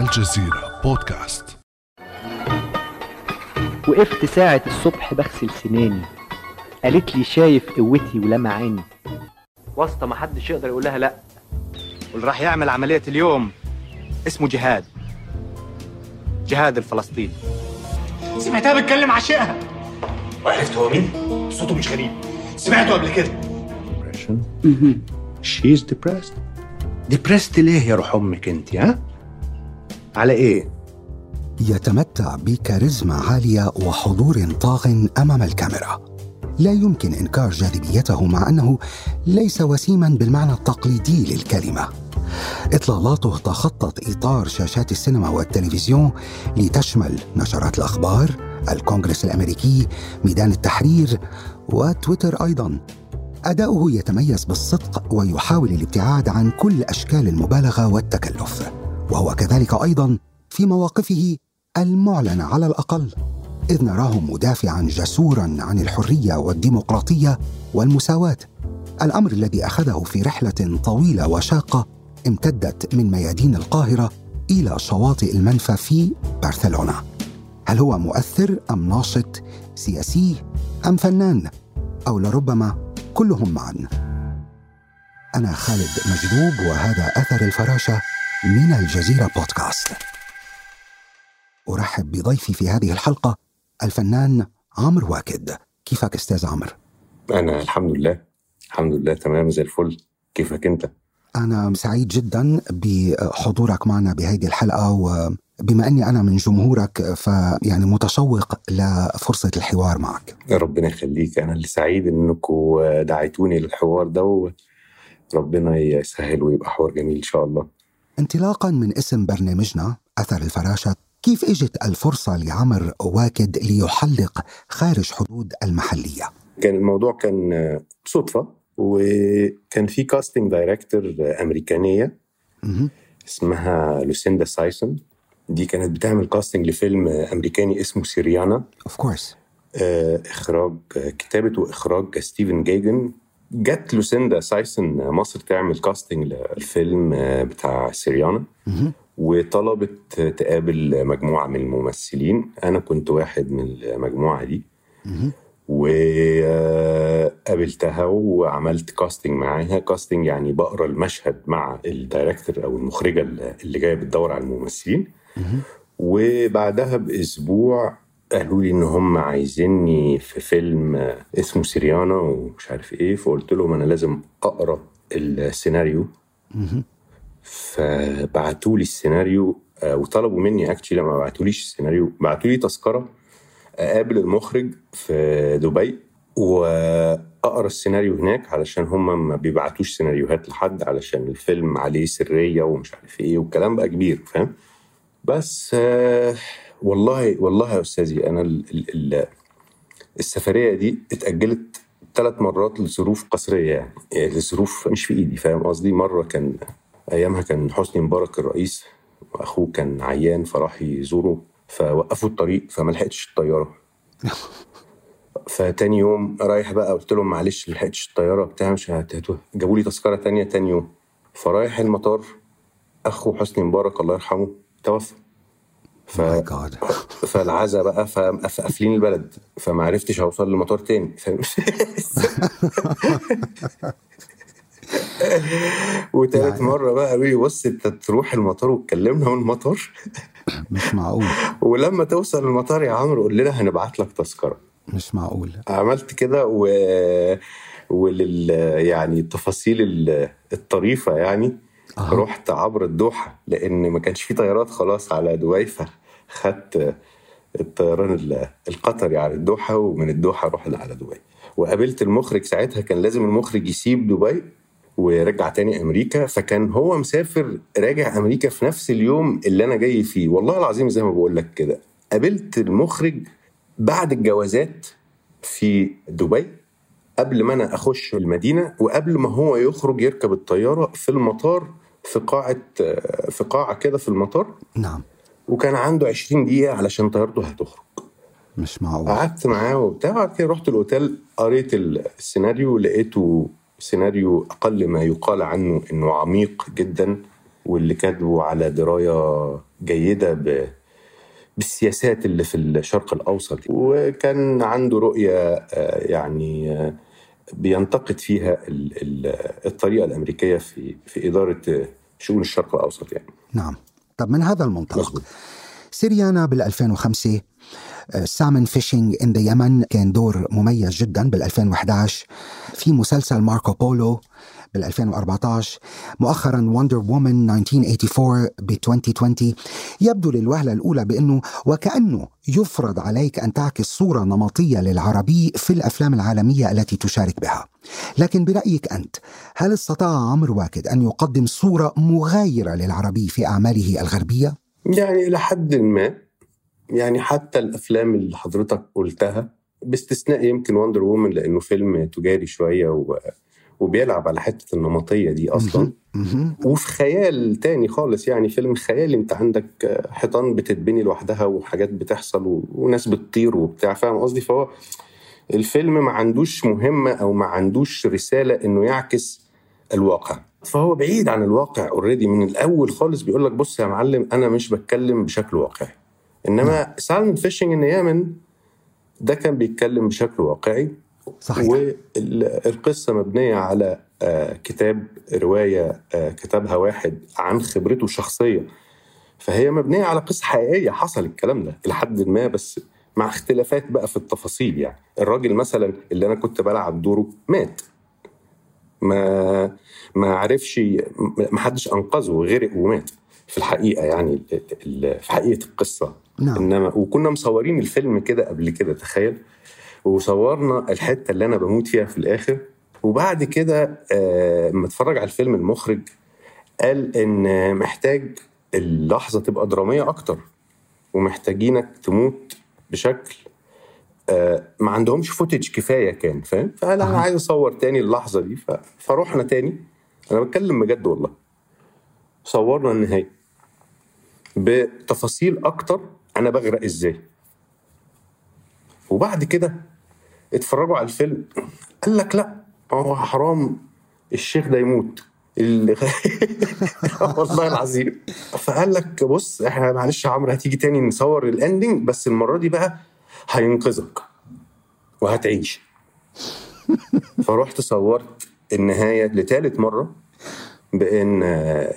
الجزيرة بودكاست. وقفت ساعة الصبح بغسل سناني. قالت لي شايف قوتي ولمعاني واسطة محدش يقدر يقول لها لا. واللي راح يعمل عملية اليوم اسمه جهاد. جهاد الفلسطيني سمعتها بتكلم عشقها وعرفت هو مين؟ صوته مش غريب. سمعته قبل كده. she's depressed depressed ليه يا روح أمك أنت ها؟ على إيه؟ يتمتع بكاريزما عالية وحضور طاغ أمام الكاميرا. لا يمكن إنكار جاذبيته مع أنه ليس وسيما بالمعنى التقليدي للكلمة. إطلالاته تخطت إطار شاشات السينما والتلفزيون لتشمل نشرات الأخبار الكونغرس الأمريكي ميدان التحرير وتويتر أيضا. أداؤه يتميز بالصدق ويحاول الابتعاد عن كل أشكال المبالغة والتكلف. وهو كذلك أيضا في مواقفه المعلنه على الأقل إذ نراه مدافعا جسورا عن الحرية والديمقراطية والمساواة. الأمر الذي أخذه في رحلة طويلة وشاقة امتدت من ميادين القاهرة إلى شواطئ المنفى في برشلونة. هل هو مؤثر أم ناشط سياسي أم فنان؟ أو لربما كلهم معا. أنا خالد مجذوب وهذا أثر الفراشة من الجزيرة بودكاست. أرحب بضيفي في هذه الحلقة الفنان عمرو واكد. كيفك أستاذ عمرو أنا الحمد لله الحمد لله تمام زي الفل. كيفك أنت؟ أنا سعيد جدا بحضورك معنا بهذه الحلقة وبما أني أنا من جمهورك فيعني متشوق لفرصة الحوار معك. ربنا يخليك. أنا اللي سعيد أنكم دعيتوني للحوار ده وربنا يسهل ويبقى حوار جميل إن شاء الله. انطلاقا من اسم برنامجنا أثر الفراشة كيف إجت الفرصة لعمرو واكد ليحلق خارج حدود المحلية؟ كان الموضوع كان صدفة وكان في casting director أمريكانية. اسمها لوسيندا سايسون. دي كانت بتعمل casting لفيلم أمريكاني اسمه سيريانا. of course إخراج كتابة وإخراج ستيفن جيجن جت لوسيندا سايسون مصر تعمل casting للفيلم بتاع سيريانا. وطلبت تقابل مجموعة من الممثلين. أنا كنت واحد من المجموعة دي. وقابلتها وعملت casting معاها. casting يعني بقرا المشهد مع ال director أو المخرجة اللي جاية بتدور على الممثلين. وبعدها بأسبوع قالوا لي إن هم عايزيني في فيلم اسمه سيريانا ومش عارف إيه فقلت لهم أنا لازم أقرأ السيناريو. فبعتوا لي السيناريو وطلبوا مني actually لما بعتوليش السيناريو بعتوا لي تذكرة أقابل المخرج في دبي وأقرأ السيناريو هناك علشان هم ما بيبعتوش سيناريوهات لحد علشان الفيلم عليه سرية ومش عارف إيه والكلام بقى كبير فاهم؟ بس آه والله والله يا أستاذي أنا ال ال السفرية دي اتأجلت ثلاث مرات لظروف قصرية يعني, يعني لظروف مش في إيدي فاهم قصدي؟ مرة كان أيامها كان حسني مبارك الرئيس واخوه كان عيان فراح يزوره فوقفوا الطريق فما لحقتش الطيارة. فتاني يوم رايح بقى قلت لهم معلش لحقتش الطيارة بتاع مش جابوا لي تذكرة تانية تاني يوم. فرايح المطار أخو حسني مبارك الله يرحمه توفى. ف... فالعزا بقى فقافلين البلد فما عرفتش اوصل للمطار تاني. ف... وتالت يعني... مرة بقى قالوا لي بص أنت تروح المطار وتكلمنا من المطار. مش معقول. ولما توصل المطار يا عمرو قول لنا هنبعت لك تذكرة. مش معقول. عملت كده و ولل يعني التفاصيل الطريفة يعني. أه. رحت عبر الدوحة لأن ما كانش في طيارات خلاص على دبي فخدت الطيران القطري على الدوحة ومن الدوحة رحنا على دبي. وقابلت المخرج ساعتها كان لازم المخرج يسيب دبي ورجع تاني أمريكا فكان هو مسافر راجع أمريكا في نفس اليوم اللي أنا جاي فيه. والله العظيم زي ما بقول لك كده. قابلت المخرج بعد الجوازات في دبي قبل ما أنا أخش المدينة وقبل ما هو يخرج يركب الطيارة في المطار في قاعة في قاعة كده في المطار. نعم. وكان عنده 20 دقيقة علشان طيارته هتخرج. مش معقول. قعدت معاه وبتاع بعد كده رحت الأوتيل قريت السيناريو لقيته سيناريو أقل ما يقال عنه إنه عميق جدا واللي كاتبه على دراية جيدة ب بالسياسات اللي في الشرق الأوسط. وكان عنده رؤية آه، يعني آه، بينتقد فيها ال- ال- الطريقة الأمريكية في في إدارة شؤون الشرق الأوسط يعني. نعم. طب من هذا المنطلق. سيريانا بال 2005 Salmon Fishing in the Yemen كان دور مميز جدا بال 2011 في مسلسل ماركو بولو بال 2014 مؤخرا Wonder Woman 1984 ب 2020 يبدو للوهلة الأولى بأنه وكأنه يفرض عليك أن تعكس صورة نمطية للعربي في الأفلام العالمية التي تشارك بها لكن برأيك أنت هل استطاع عمرو واكد أن يقدم صورة مغايرة للعربي في أعماله الغربية؟ يعني إلى حد ما يعني حتى الأفلام اللي حضرتك قلتها باستثناء يمكن وندر وومن لأنه فيلم تجاري شوية و... وبيلعب على حتة النمطية دي أصلا. وفي خيال تاني خالص يعني فيلم خيالي أنت عندك حيطان بتتبني لوحدها وحاجات بتحصل و... وناس بتطير وبتاع فاهم قصدي؟ فهو الفيلم ما عندوش مهمة أو ما عندوش رسالة إنه يعكس الواقع. فهو بعيد عن الواقع already من الأول خالص بيقول لك بص يا معلم أنا مش بتكلم بشكل واقعي. إنما Salmon Fishing in Yemen ده كان بيتكلم بشكل واقعي. صحيح. والقصة مبنية على آه، كتاب رواية آه، كتبها واحد عن خبرته الشخصية. فهي مبنية على قصة حقيقية حصل الكلام ده إلى حد ما بس مع اختلافات بقى في التفاصيل يعني. الراجل مثلا اللي أنا كنت بلعب دوره مات. ما ما عرفش ما حدش أنقذه غرق ومات. في الحقيقة يعني في حقيقة القصة. نعم. إنما وكنا مصورين الفيلم كده قبل كده تخيل. وصورنا الحتة اللي أنا بموت فيها في الآخر. وبعد كده آه، لما اتفرج على الفيلم المخرج قال إن محتاج اللحظة تبقى درامية أكتر ومحتاجينك تموت بشكل آه، ما عندهمش فوتج كفاية كان فاهم؟ فقال أنا. عايز أصور تاني اللحظة دي فروحنا تاني. أنا بتكلم بجد والله. صورنا النهاية بتفاصيل أكتر أنا بغرق إزاي. وبعد كده اتفرجوا على الفيلم. قال لك لا هو حرام الشيخ ده يموت. والله العظيم. فقال لك بص إحنا معلش يا عمرو هتيجي تاني نصور ال ending بس المرة دي بقى هينقذك وهتعيش. فرحت صورت النهاية لثالث مرة بإن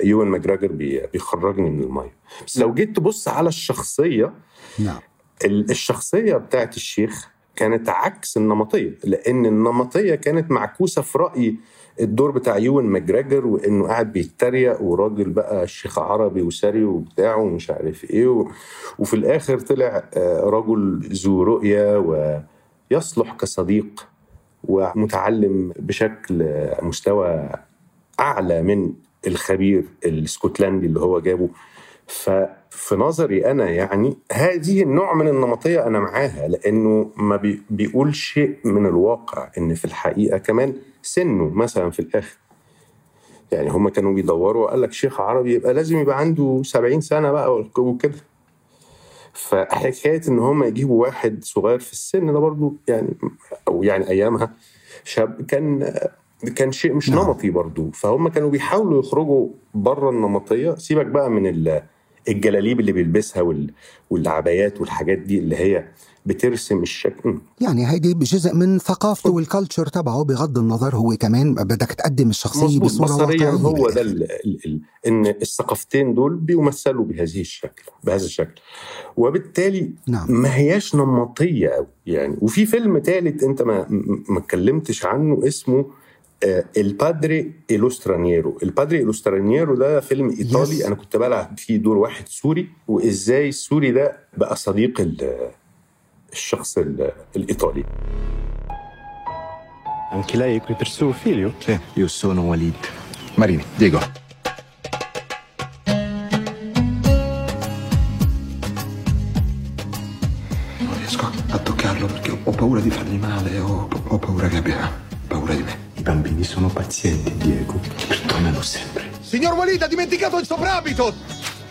يوان ماكجريجور بي- بيخرجني من المية. بس لو جيت تبص على الشخصية نعم. ال- الشخصية بتاعت الشيخ كانت عكس النمطية لأن النمطية كانت معكوسة في رايي الدور بتاع يوان ماجراجر وإنه قاعد بيتريق وراجل بقى شيخ عربي وسري وبتاع ومش عارف إيه و... وفي الآخر طلع آه، رجل ذو رؤية ويصلح كصديق ومتعلم بشكل مستوى أعلى من الخبير الاسكتلندي اللي هو جابه. ففي نظري أنا يعني هذه النوع من النمطية أنا معاها لأنه ما بي بيقول شيء من الواقع إن في الحقيقة كمان سنه مثلا في الآخر. يعني هم كانوا بيدوروا قال لك شيخ عربي يبقى لازم يبقى عنده 70 سنة بقى وكده. فحكاية إن هم يجيبوا واحد صغير في السن ده برضو يعني أو يعني أيامها شاب كان كان شيء مش نعم. نمطي برضو. فهم كانوا بيحاولوا يخرجوا بره النمطية. سيبك بقى من ال- الجلاليب اللي بيلبسها وال- والعبايات والحاجات دي اللي هي بترسم الشكل. يعني هيدي جزء من ثقافته والكالتشر تبعه بغض النظر هو كمان بدك تقدم بصورة بصريا واقعية. هو ده. ال ال ال إن الثقافتين دول بيمثلوا بهذه الشكل بهذا الشكل. وبالتالي نعم. ما هياش نمطية قوي يعني. وفي فيلم ثالث أنت ما ما اتكلمتش عنه اسمه آه، البادري إلوسترانيرو البادري إلوسترانيرو ده فيلم إيطالي Yes. أنا كنت بلعب فيه دور واحد سوري وإزاي السوري ده بقى صديق ال- الشخص ال- الإيطالي Anche lei è qui per suo figlio? Sì, io sono Walid. Marini, Diego. Non riesco a toccarlo perché ho paura di fargli male, ho, ho paura che abbia paura di me. I bambini sono pazienti, Diego. Perdonano sempre. Signor Walid ha dimenticato il soprabito!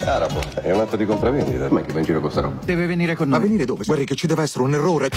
Arabo, è un atto di compravendita. Ma che va in giro con sta roba? Deve venire con Ma venire dove? Guardi che ci deve essere un errore.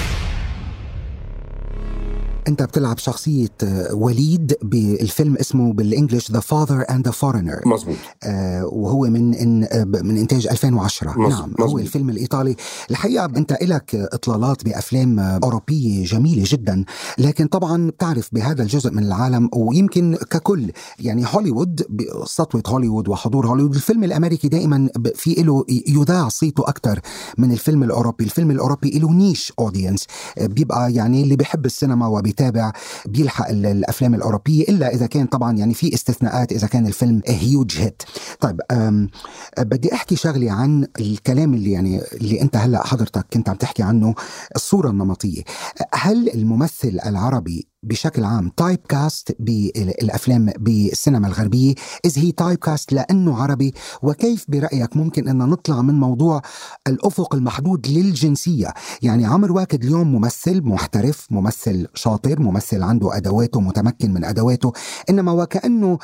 أنت بتلعب شخصية آه، وليد بالفيلم اسمه بالإنجلش ذا فاذر اند ذا فورنر مظبوط. آه وهو من إن آه، من إنتاج 2010 مظبوط. نعم مظبوط. هو الفيلم الإيطالي. الحقيقة أنت لك إطلالات بأفلام أوروبية جميلة جدا لكن طبعا بتعرف بهذا الجزء من العالم ويمكن ككل يعني هوليوود سطوة هوليوود وحضور هوليوود. الفيلم الأمريكي دائما في له يذاع صيته أكثر من الفيلم الأوروبي. الفيلم الأوروبي له niche audience بيبقى يعني اللي بيحب السينما وبيتابع بيلحق ال- الأفلام الأوروبية إلا إذا كان طبعا يعني في استثناءات إذا كان الفيلم huge hit طيب بدي أحكي شغلة عن الكلام اللي يعني اللي أنت هلأ حضرتك كنت عم تحكي عنه الصورة النمطية. هل الممثل العربي بشكل عام typecast بالأفلام بالسينما الغربية. is he typecast لأنه عربي وكيف برأيك ممكن ان نطلع من موضوع الأفق المحدود للجنسية؟ يعني عمرو واكد اليوم ممثل محترف ممثل شاطر ممثل عنده أدواته متمكن من أدواته إنما وكأنه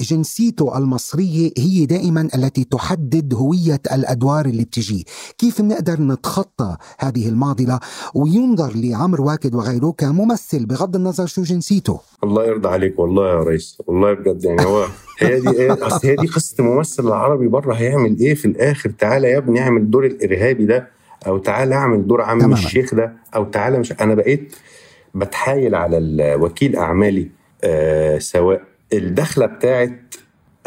جنسيته المصرية هي دائما التي تحدد هوية الأدوار اللي بتجيه كيف بنقدر نتخطى هذه المعضلة؟ وينظر لعمرو واكد وغيره كممثل بغض النظر شو جنسيته الله يرضى عليك والله يا ريس. والله بجد يعني هو هي دي إيه أصل هي دي قصة الممثل العربي بره هيعمل إيه في الآخر؟ تعالى يا ابني اعمل دور الإرهابي ده أو تعالى اعمل دور عم. الشيخ ده أو تعالى مش أنا بقيت بتحايل على ال- وكيل أعمالي آه سواء الدخلة بتاعت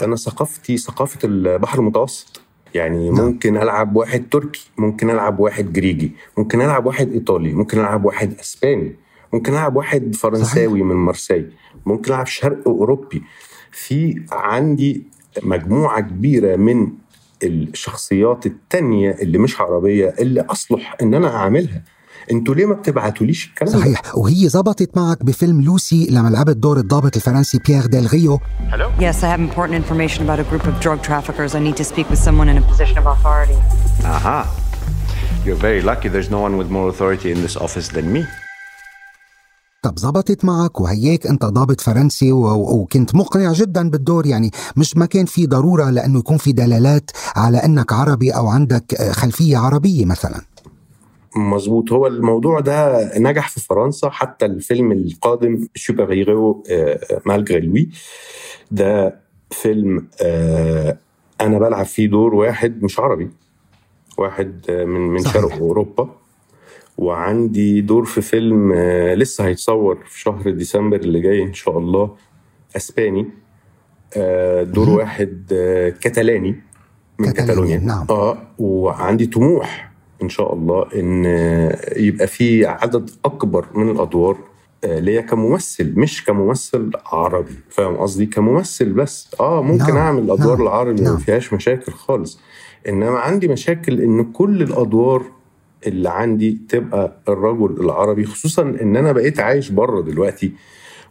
أنا ثقافتي ثقافة البحر المتوسط. يعني نعم. ممكن ألعب واحد تركي ممكن ألعب واحد جريجي ممكن ألعب واحد إيطالي ممكن ألعب واحد أسباني. ممكن ألعب واحد فرنساوي من مارسي ممكن ألعب شرق أوروبي في عندي مجموعة كبيرة من الشخصيات التانية اللي مش عربية اللي أصلح إن أنا أعملها أنتوا ليه ما بتبعتوليش الكلام ده؟ صحيح وهي زبطت معك بفيلم لوسي لما لعبت دور الضابط الفرنسي بيير ديل Yes, I have important information about a group of drug traffickers. I need to speak with someone in a position of authority. Aha. You're very lucky there's no one with more authority in this office than me. طب زبطت معك وهيك انت ضابط فرنسي وكنت مقنع جدا بالدور يعني مش ما كان في ضرورة لأنه يكون في دلالات على أنك عربي أو عندك خلفية عربية مثلا؟ مظبوط. هو الموضوع ده نجح في فرنسا حتى الفيلم القادم Superhéros malgré lui ده فيلم آه، أنا بلعب فيه دور واحد مش عربي واحد آه، من من صحيح. شرق أوروبا. وعندي دور في فيلم آه، لسه هيتصور في شهر ديسمبر اللي جاي إن شاء الله أسباني. آه، دور واحد آه، كتالاني من كتالونيا، كاتالونيا. نعم. آه وعندي طموح إن شاء الله إن يبقى في عدد أكبر من الأدوار ليا كممثل مش كممثل عربي. فاهم قصدي؟ كممثل بس. آه ممكن نعم، أعمل الادوار نعم، العربي نعم. ما فيهاش مشاكل خالص. إنما عندي مشاكل إن كل الأدوار اللي عندي تبقى الرجل العربي خصوصا إن أنا بقيت عايش بره دلوقتي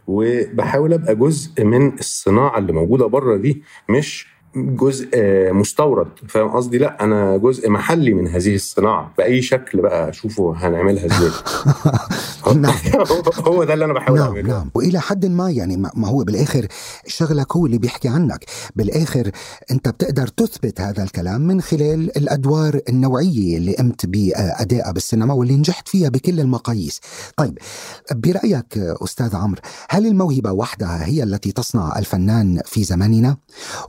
وبحاول أبقى جزء من الصناعة اللي موجودة بره دي مش جزء آه، مستورد فاهم قصدي؟ لا أنا جزء محلي من هذه الصناعة بأي شكل بقى أشوفه هنعملها إزاي؟ نعم. هو ده اللي أنا بحاول نعم أعمله. نعم. وإلى حد ما يعني ما ما هو بالآخر شغلك هو اللي بيحكي عنك. بالآخر أنت بتقدر تثبت هذا الكلام من خلال الأدوار النوعية اللي قمت بأدائها بالسينما واللي نجحت فيها بكل المقاييس. طيب برأيك أستاذ عمرو هل الموهبة وحدها هي التي تصنع الفنان في زماننا؟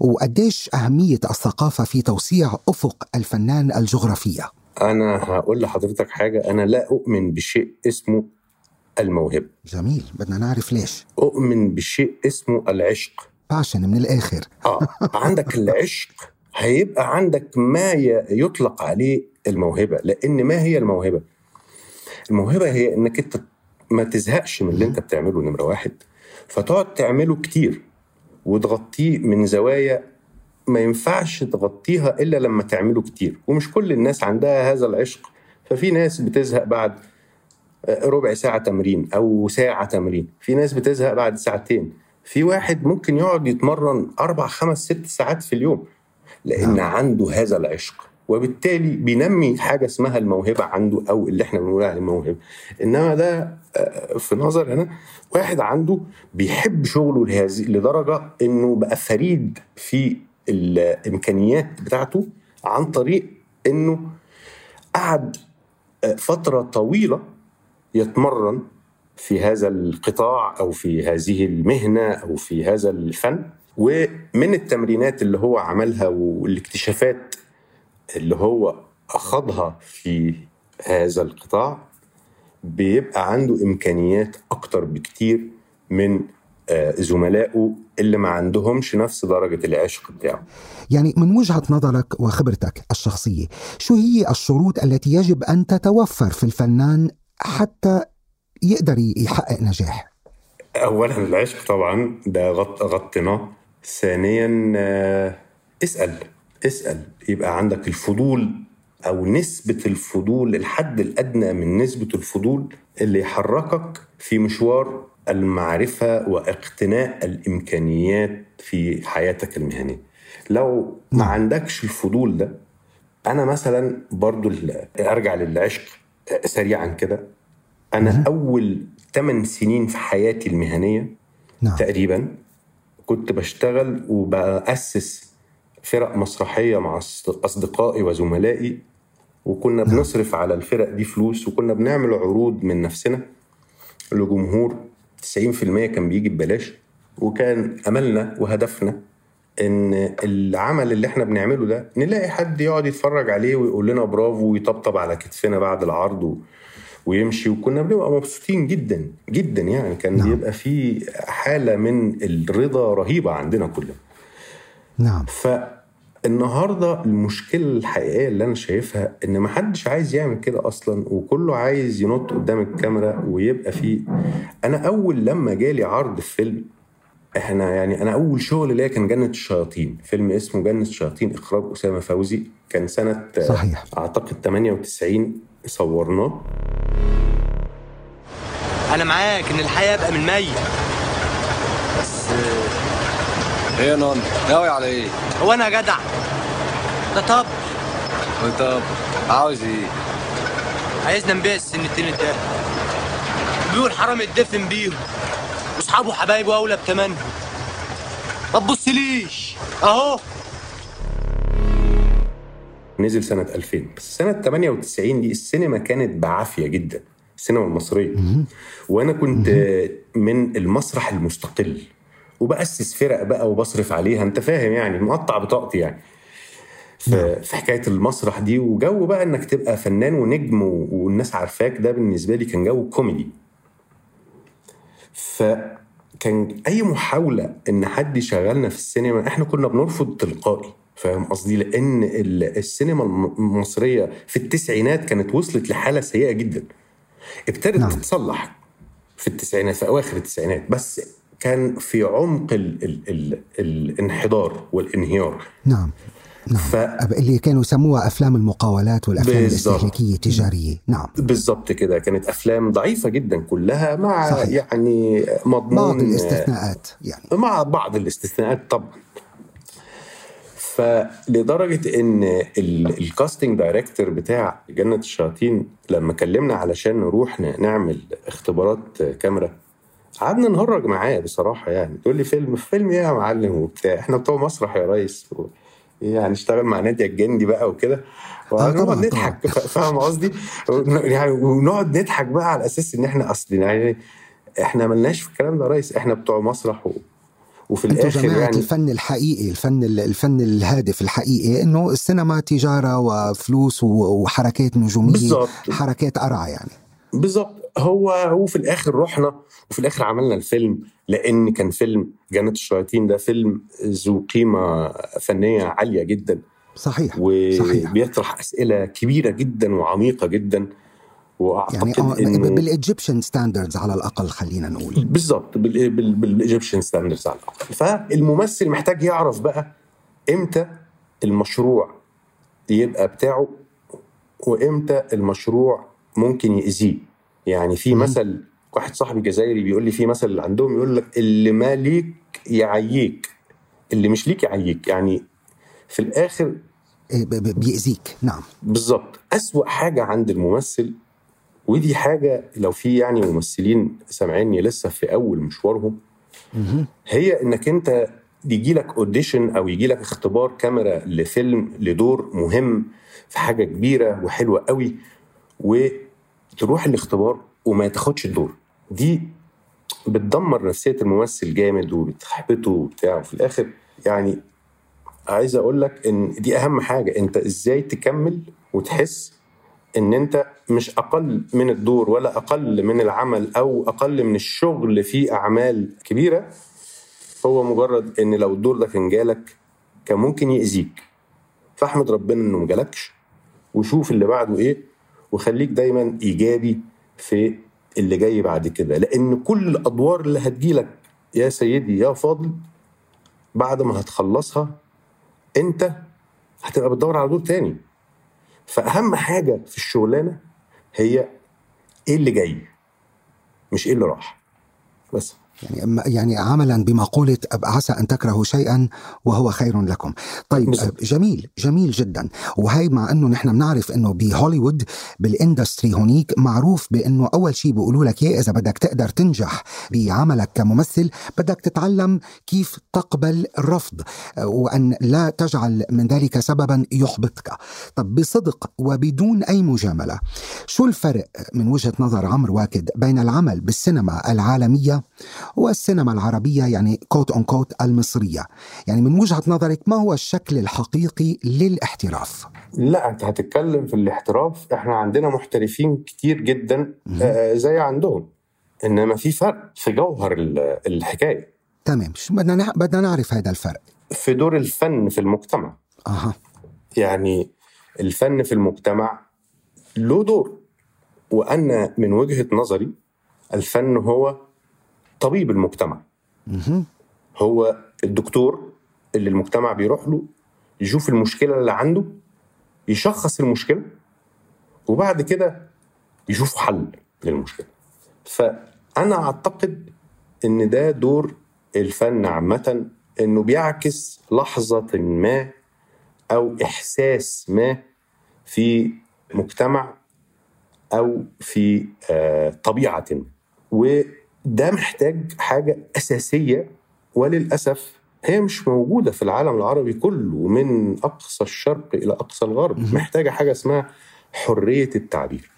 وقديش أهمية الثقافة في توسيع أفق الفنان الجغرافية؟ أنا هقول لحضرتك حاجة أنا لا أؤمن بشيء اسمه الموهبة. جميل بدنا نعرف ليش. أؤمن بشيء اسمه العشق. باشن من الآخر. آه عندك العشق هيبقى عندك ما يطلق عليه الموهبة لأن ما هي الموهبة؟ الموهبة هي إنك أنت ما تزهقش من اللي أنت بتعمله نمرة واحد. فتقعد تعمله كتير وتغطيه من زوايا ما ينفعش تغطيها إلا لما تعمله كتير ومش كل الناس عندها هذا العشق. ففي ناس بتزهق بعد ربع ساعة تمرين أو ساعة تمرين في ناس بتزهق بعد ساعتين في واحد ممكن يقعد يتمرن أربع خمس ست ساعات في اليوم لأن نعم. عنده هذا العشق. وبالتالي بينمي حاجة اسمها الموهبة عنده أو اللي إحنا بنقول عليه الموهبة. إنما ده آه، في نظر أنا واحد عنده بيحب شغله لهذه لدرجة إنه بقى فريد في الإمكانيات بتاعته عن طريق إنه قعد آه، فترة طويلة يتمرن في هذا القطاع أو في هذه المهنة أو في هذا الفن. ومن التمرينات اللي هو عملها والاكتشافات اللي هو اخذها في هذا القطاع بيبقى عنده إمكانيات أكتر بكتير من زملائه اللي ما عندهمش نفس درجة العشق بتاعه. يعني من وجهة نظرك وخبرتك الشخصية شو هي الشروط التي يجب أن تتوفر في الفنان حتى يقدر يحقق نجاح؟ اولا العشق طبعا ده غط غطيناه. ثانيا آه، اسأل اسأل. يبقى عندك الفضول أو نسبة الفضول الحد الأدنى من نسبة الفضول اللي يحركك في مشوار المعرفة واقتناء الإمكانيات في حياتك المهنية. لو ما عندكش الفضول ده أنا مثلا برضو أرجع للعشق سريعا كده. أنا أول 8 سنين في حياتي المهنية نعم. تقريبا كنت بشتغل وبأسس فرق مسرحية مع أصدقائي وزملائي وكنا بنصرف على الفرق دي فلوس وكنا بنعمل عروض من نفسنا لجمهور. 90% كان بيجي ببلاش وكان أملنا وهدفنا إن العمل اللي إحنا بنعمله ده نلاقي حد يقعد يتفرج عليه ويقول لنا برافو ويطبطب على كتفنا بعد العرض و... ويمشي وكنا بنبقى مبسوطين جدا جدا يعني. كان نعم. بيبقى في حالة من الرضا رهيبة عندنا كلنا. نعم. فالنهارده المشكلة الحقيقيه اللي أنا شايفها ان ما حدش عايز يعمل كده أصلا وكله عايز ينط قدام الكاميرا ويبقى فيه. أنا اول لما جالي عرض في فيلم إحنا يعني أنا اول شغل ليا كان جنة الشياطين. فيلم اسمه جنة الشياطين اخراج اسامه فوزي. كان سنة صحيح. اعتقد 98 صورناه. أنا معاك ان الحياة ابقى من ميت بس إيه يا نون ناوي على إيه؟ هو أنا جدع. ده طب. وانت عاوز إيه؟ عايزنا نبيع السنتين التاني بيقول حرام يتدفن بيهم. وأصحابه وحبايبه اولى بتمنهم ما تبصليش. أهو. نزل سنة 2000 بس سنة 98 دي السينما كانت بعافية جدا. السينما المصرية. وأنا كنت من المسرح المستقل. وبأسس فرق بقى وبصرف عليها أنت فاهم يعني مقطع بطاقتي يعني. في, في حكاية المسرح دي وجو بقى إنك تبقى فنان ونجم والناس عارفاك ده بالنسبة لي كان جو كوميدي. فكان أي محاولة إن حد يشغلنا في السينما إحنا كنا بنرفض تلقائي فاهم قصدي؟ لأن ال- السينما الم- المصرية في التسعينات كانت وصلت لحالة سيئة جدا. ابتدت نعم. تتصلح في التسعينات في أواخر التسعينات بس كان في عمق ال ال ال الانحدار والانهيار. نعم نعم. ف... اللي كانوا يسموها أفلام المقاولات والأفلام بالظبط. الاستهلاكية التجارية. نعم. بالظبط كده. كانت أفلام ضعيفة جدا كلها مع صحيح. يعني مضمون بعض الاستثناءات يعني. مع بعض الاستثناءات طبعا. فلدرجة إن ال- ال casting director بتاع جنة الشياطين لما كلمنا علشان نروح نعمل اختبارات كاميرا قعدنا نهرج معاه بصراحة يعني. تقول لي فيلم فيلم إيه يا معلم وبتاع؟ إحنا بتوع مسرح يا ريس. يعني اشتغل مع نادية الجندي بقى وكده. ونقعد نضحك فا- فاهم قصدي؟ يعني ونقعد نضحك بقى على أساس إن إحنا اصل يعني إحنا ملناش في الكلام ده يا ريس. إحنا بتوع مسرح و... وفي الآخر جماعة يعني الفن الحقيقي الفن الفن الهادف الحقيقي. إنه السينما تجارة وفلوس وحركات نجومية بالظبط. حركات قرع يعني. بالظبط. هو هو في الآخر رحنا وفي الآخر عملنا الفيلم لأن كان فيلم جنة الشياطين ده فيلم ذو قيمة فنية عالية جدا. صحيح وبيطرح أسئلة كبيرة جدا وعميقة جدا. وأعتقد يعني إنه بال Egyptian standards على الأقل خلينا نقول. بالظبط بال Egyptian standards على الأقل. فالممثل محتاج يعرف بقى إمتى المشروع يبقى بتاعه وإمتى المشروع ممكن يأذيه. يعني في مثل واحد صاحبي جزائري بيقول لي في مثل عندهم يقول لك اللي ما ليك يعييك اللي مش ليك يعييك. يعني في الآخر بيأذيك. نعم. بالظبط. أسوأ حاجة عند الممثل ودي حاجة لو في يعني ممثلين سامعيني لسه في أول مشوارهم هي إنك أنت يجي لك اوديشن أو يجي لك اختبار كاميرا لفيلم لدور مهم في حاجة كبيرة وحلوة قوي وتروح الاختبار وما تاخدش الدور. دي بتدمر نفسية الممثل جامد وبتحبطه وبتاع. وفي الآخر يعني عايز أقول لك إن دي أهم حاجة. أنت إزاي تكمل وتحس إن أنت مش أقل من الدور ولا أقل من العمل أو أقل من الشغل في أعمال كبيرة؟ هو مجرد إن لو الدور ده كان جالك كان ممكن يأذيك. فاحمد ربنا إنه مجالكش وشوف اللي بعده إيه؟ وخليك دايما إيجابي في اللي جاي بعد كده. لأن كل الأدوار اللي هتجيلك يا سيدي يا فاضل بعد ما هتخلصها أنت هتبقى بتدور على دور تاني. فأهم حاجة في الشغلانة هي إيه اللي جاي مش إيه اللي راح. بس. يعني يعني عملا بمقولة عسى أن تكرهوا شيئا وهو خير لكم. طيب بالزبط. جميل جميل جدا. وهي مع أنه نحن بنعرف أنه بهوليوود بالإندستري هونيك معروف بأنه أول شيء بيقولوا لك إذا بدك تقدر تنجح بعملك كممثل بدك تتعلم كيف تقبل الرفض وأن لا تجعل من ذلك سببا يحبطك. طب بصدق وبدون أي مجاملة شو الفرق من وجهة نظر عمرو واكد بين العمل بالسينما العالمية والسينما العربية يعني كوت أون كوت المصرية. يعني من وجهة نظرك ما هو الشكل الحقيقي للاحتراف؟ لا انت هتتكلم في الاحتراف. إحنا عندنا محترفين كتير جدا آه زي عندهم. إنما في فرق في جوهر الحكاية. تمام. بدنا بدنا نعرف هذا الفرق. في دور الفن في المجتمع. أها. يعني الفن في المجتمع له دور. وأنا من وجهة نظري الفن هو طبيب المجتمع. هو الدكتور اللي المجتمع بيروح له يشوف المشكلة اللي عنده يشخص المشكلة وبعد كده يشوف حل للمشكلة. فأنا أعتقد إن ده دور الفن عامة إنه بيعكس لحظة ما أو إحساس ما في مجتمع أو في طبيعة و ده محتاج حاجة أساسية وللأسف هي مش موجودة في العالم العربي كله من أقصى الشرق إلى أقصى الغرب. محتاجة حاجة اسمها حرية التعبير.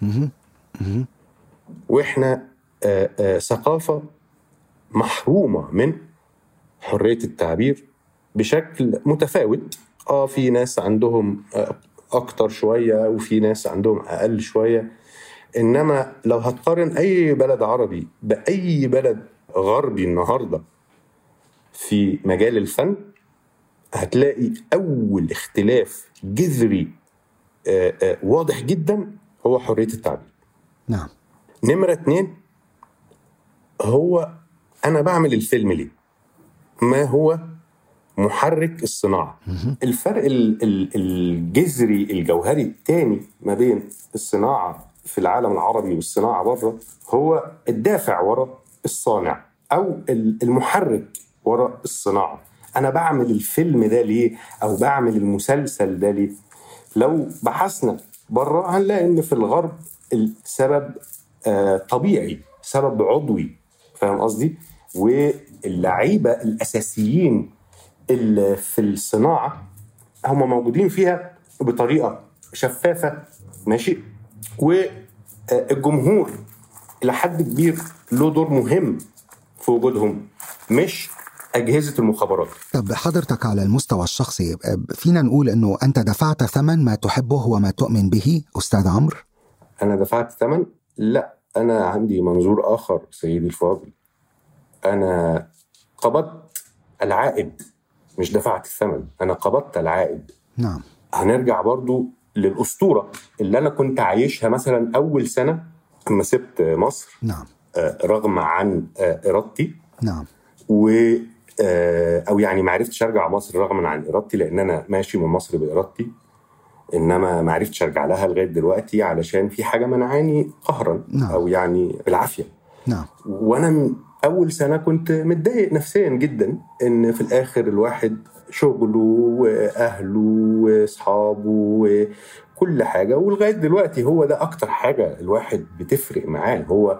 وإحنا آآ آآ ثقافة محرومة من حرية التعبير بشكل متفاوت. آه في ناس عندهم أكتر شوية وفي ناس عندهم أقل شوية. إنما لو هتقارن أي بلد عربي بأي بلد غربي النهارده في مجال الفن هتلاقي أول اختلاف جذري آآ آآ واضح جدا هو حرية التعبير. نعم. نمرة اتنين هو أنا بعمل الفيلم ليه؟ ما هو محرك الصناعة؟ الفرق الجذري الجوهري الثاني ما بين الصناعة في العالم العربي والصناعة بره هو الدافع وراء الصانع أو المحرك وراء الصناعة. أنا بعمل الفيلم ده ليه؟ أو بعمل المسلسل ده ليه؟ لو بحثنا بره هنلاقي إن في الغرب السبب آه طبيعي سبب عضوي فاهم قصدي؟ واللعيبة الأساسيين اللي في الصناعة هم موجودين فيها بطريقة شفافة ماشي؟ والجمهور إلى حد كبير له دور مهم في وجودهم مش أجهزة المخابرات طب حضرتك على المستوى الشخصي فينا نقول أنه أنت دفعت ثمن ما تحبه وما تؤمن به أستاذ عمرو؟ أنا دفعت ثمن؟ لا أنا عندي منظور آخر سيدي الفاضل أنا قبضت العائد مش دفعت الثمن أنا قبضت العائد نعم هنرجع برضو للأسطورة اللي أنا كنت عايشها مثلا أول سنة لما سبت مصر نعم. رغم عن إرادتي. نعم. و أو يعني ما عرفتش أرجع مصر رغما عن إرادتي لأن أنا ماشي من مصر بإرادتي. إنما ما عرفتش أرجع لها لغاية دلوقتي علشان في حاجة منعاني قهرا نعم. أو يعني بالعافية. نعم. وأنا أول سنة كنت متضايق نفسيا جدا إن في الآخر الواحد شغله وأهله وأصحابه وكل حاجة. ولغاية دلوقتي هو ده أكتر حاجة الواحد بتفرق معاه هو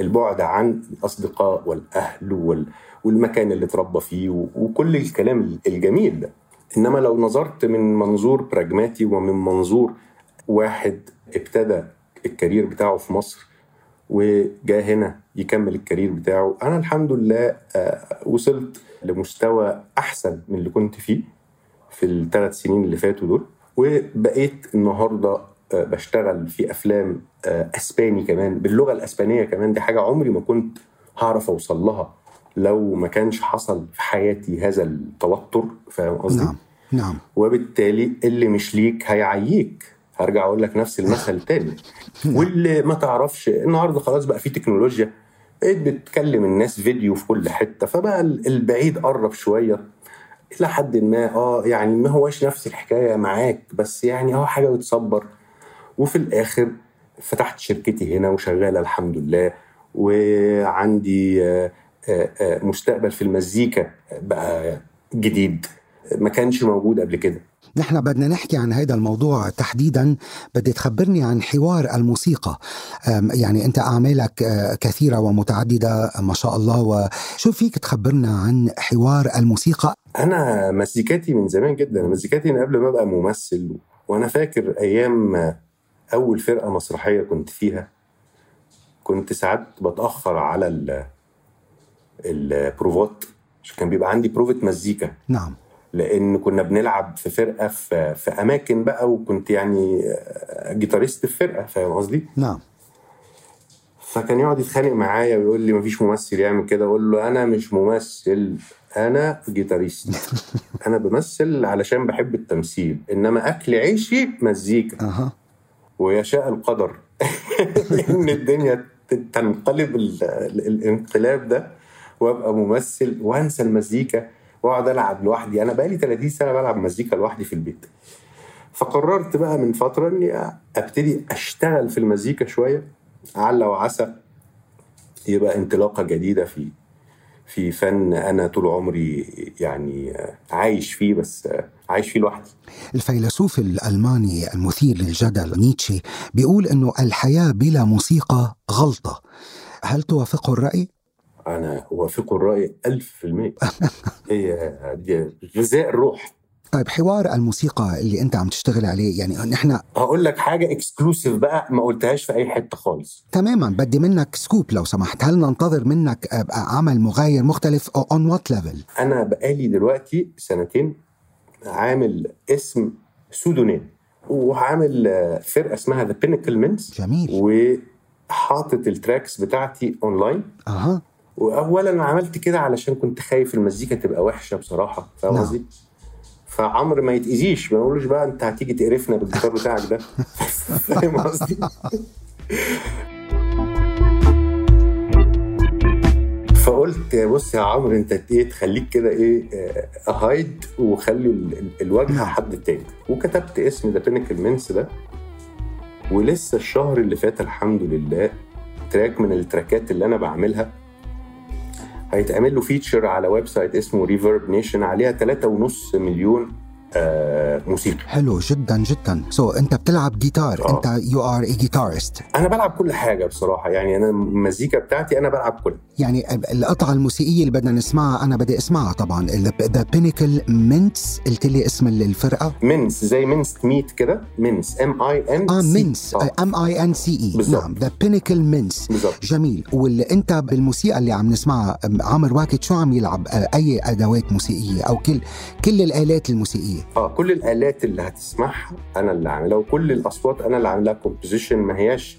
البعد عن الأصدقاء والأهل وال والمكان اللي اتربى فيه وكل الكلام الجميل ده. إنما لو نظرت من منظور براجماتي ومن منظور واحد ابتدى الكارير بتاعه في مصر وجاء هنا يكمل الكارير بتاعه. أنا الحمد لله آه، وصلت لمستوى أحسن من اللي كنت فيه في الثلاث سنين اللي فاتوا دول. وبقيت النهارده آه، بشتغل في أفلام آه، أسباني كمان. باللغة الأسبانية كمان دي حاجة عمري ما كنت هعرف أوصل لها لو ما كانش حصل في حياتي هذا التوتر. فاهم قصدي؟ نعم نعم. وبالتالي اللي مش ليك هيعييك. هرجع أقول لك نفس المثل تاني. واللي ما تعرفش النهارده خلاص بقى في تكنولوجيا. بقيت بتكلم الناس فيديو في كل حتة فبقى البعيد قرب شوية. إلى حد ما آه يعني ما هوش نفس الحكاية معاك بس يعني آه حاجة وتصبر وفي الآخر فتحت شركتي هنا وشغالة الحمد لله. وعندي آه، آه، آه، مستقبل في المزيكا بقى جديد. ما كانش موجود قبل كده. نحن بدنا نحكي عن هذا الموضوع تحديدا. بدي تخبرني عن حوار الموسيقى. يعني أنت أعمالك آه، كثيرة ومتعددة ما شاء الله. وشو فيك تخبرنا عن حوار الموسيقى؟ أنا مزيكاتي من زمان جدا مزيكاتي من قبل ما أبقى ممثل. وأنا فاكر أيام أول فرقة مسرحية كنت فيها كنت ساعات بتأخر على ال- البروفات. عشان كان بيبقى عندي بروفة مزيكا. نعم. لأن كنا بنلعب في فرقة في, في أماكن بقى وكنت يعني آه، جيتاريست في فرقة فاهم قصدي؟ نعم. فكان يقعد يتخانق معايا ويقول لي مفيش ممثل يعمل كده. أقول له أنا مش ممثل أنا جيتاريست. أنا بمثل علشان بحب التمثيل إنما أكل عيشي مزيكا. أها. ويشاء القدر. إن الدنيا تنقلب ال- ال- الانقلاب ده وأبقى ممثل وأنسى المزيكا. واقعد ألعب لوحدي. أنا بقالي 30 سنة بلعب مزيكا لوحدي في البيت. فقررت بقى من فترة إني أبتدي أشتغل في المزيكا شوية على وعسى يبقى انطلاقة جديدة في في فن أنا طول عمري يعني عايش فيه بس عايش فيه لوحدي. الفيلسوف الألماني المثير للجدل نيتشه بيقول أنه الحياة بلا موسيقى غلطة. هل توافقه الرأي؟ أنا اوافقه الرأي ألف في المية. هي دي غذاء الروح. طيب حوار الموسيقى اللي أنت عم تشتغل عليه يعني نحن هقول لك حاجة اكسكلوسيف بقى ما قلتهاش في أي حتة خالص. تماما بدي منك scoop لو سمحت. هل ننتظر منك عمل مغاير مختلف on what level أنا بقالي دلوقتي سنتين عامل اسم pseudonym وعامل فرقة اسمها The Pinnacle Mince جميل. وحاطط ال tracks بتاعتي اونلاين أها. واولا عملت كده علشان كنت خايف المزيكا تبقى وحشة بصراحة فاهم نعم. قصدي؟ فعمرو ما يتأذيش ما نقولوش بقى أنت هتيجي تقرفنا بالجيتار بتاعك ده فاهم قصدي؟ فقلت بص يا عمرو أنت إيه تخليك كده إيه آه، hide وخلي ال- ال- الواجهه حد تاني وكتبت اسم The Pinnacle Mince ده ولسه الشهر اللي فات الحمد لله track من التراكات اللي أنا بعملها هيتعمل له feature على website اسمه ReverbNation عليها 3.5 مليون آه موسيقى. حلو جدا جدا. So so, أنت بتلعب جيتار آه. أنت you are a guitarist أنا بلعب كل حاجة بصراحة. يعني أنا المزيكا بتاعتي أنا بلعب كل يعني القطعة الموسيقية اللي بدنا نسمعها أنا بدي أسمعها طبعا. The Pinnacle Mince قلت لي اسم الفرقة. Mince زي mincemeat كده. Mince M I N آه Mince M I N C E. نعم The Pinnacle Mince بالظبط. جميل. واللي أنت بالموسيقى اللي عم نسمعها أم، عمرو واكد شو عم يلعب؟ آه، أي أدوات موسيقية أو كل كل الآلات الموسيقية؟ آه كل الآلات اللي هتسمعها أنا اللي عاملها وكل الأصوات أنا اللي عاملها composition ما هياش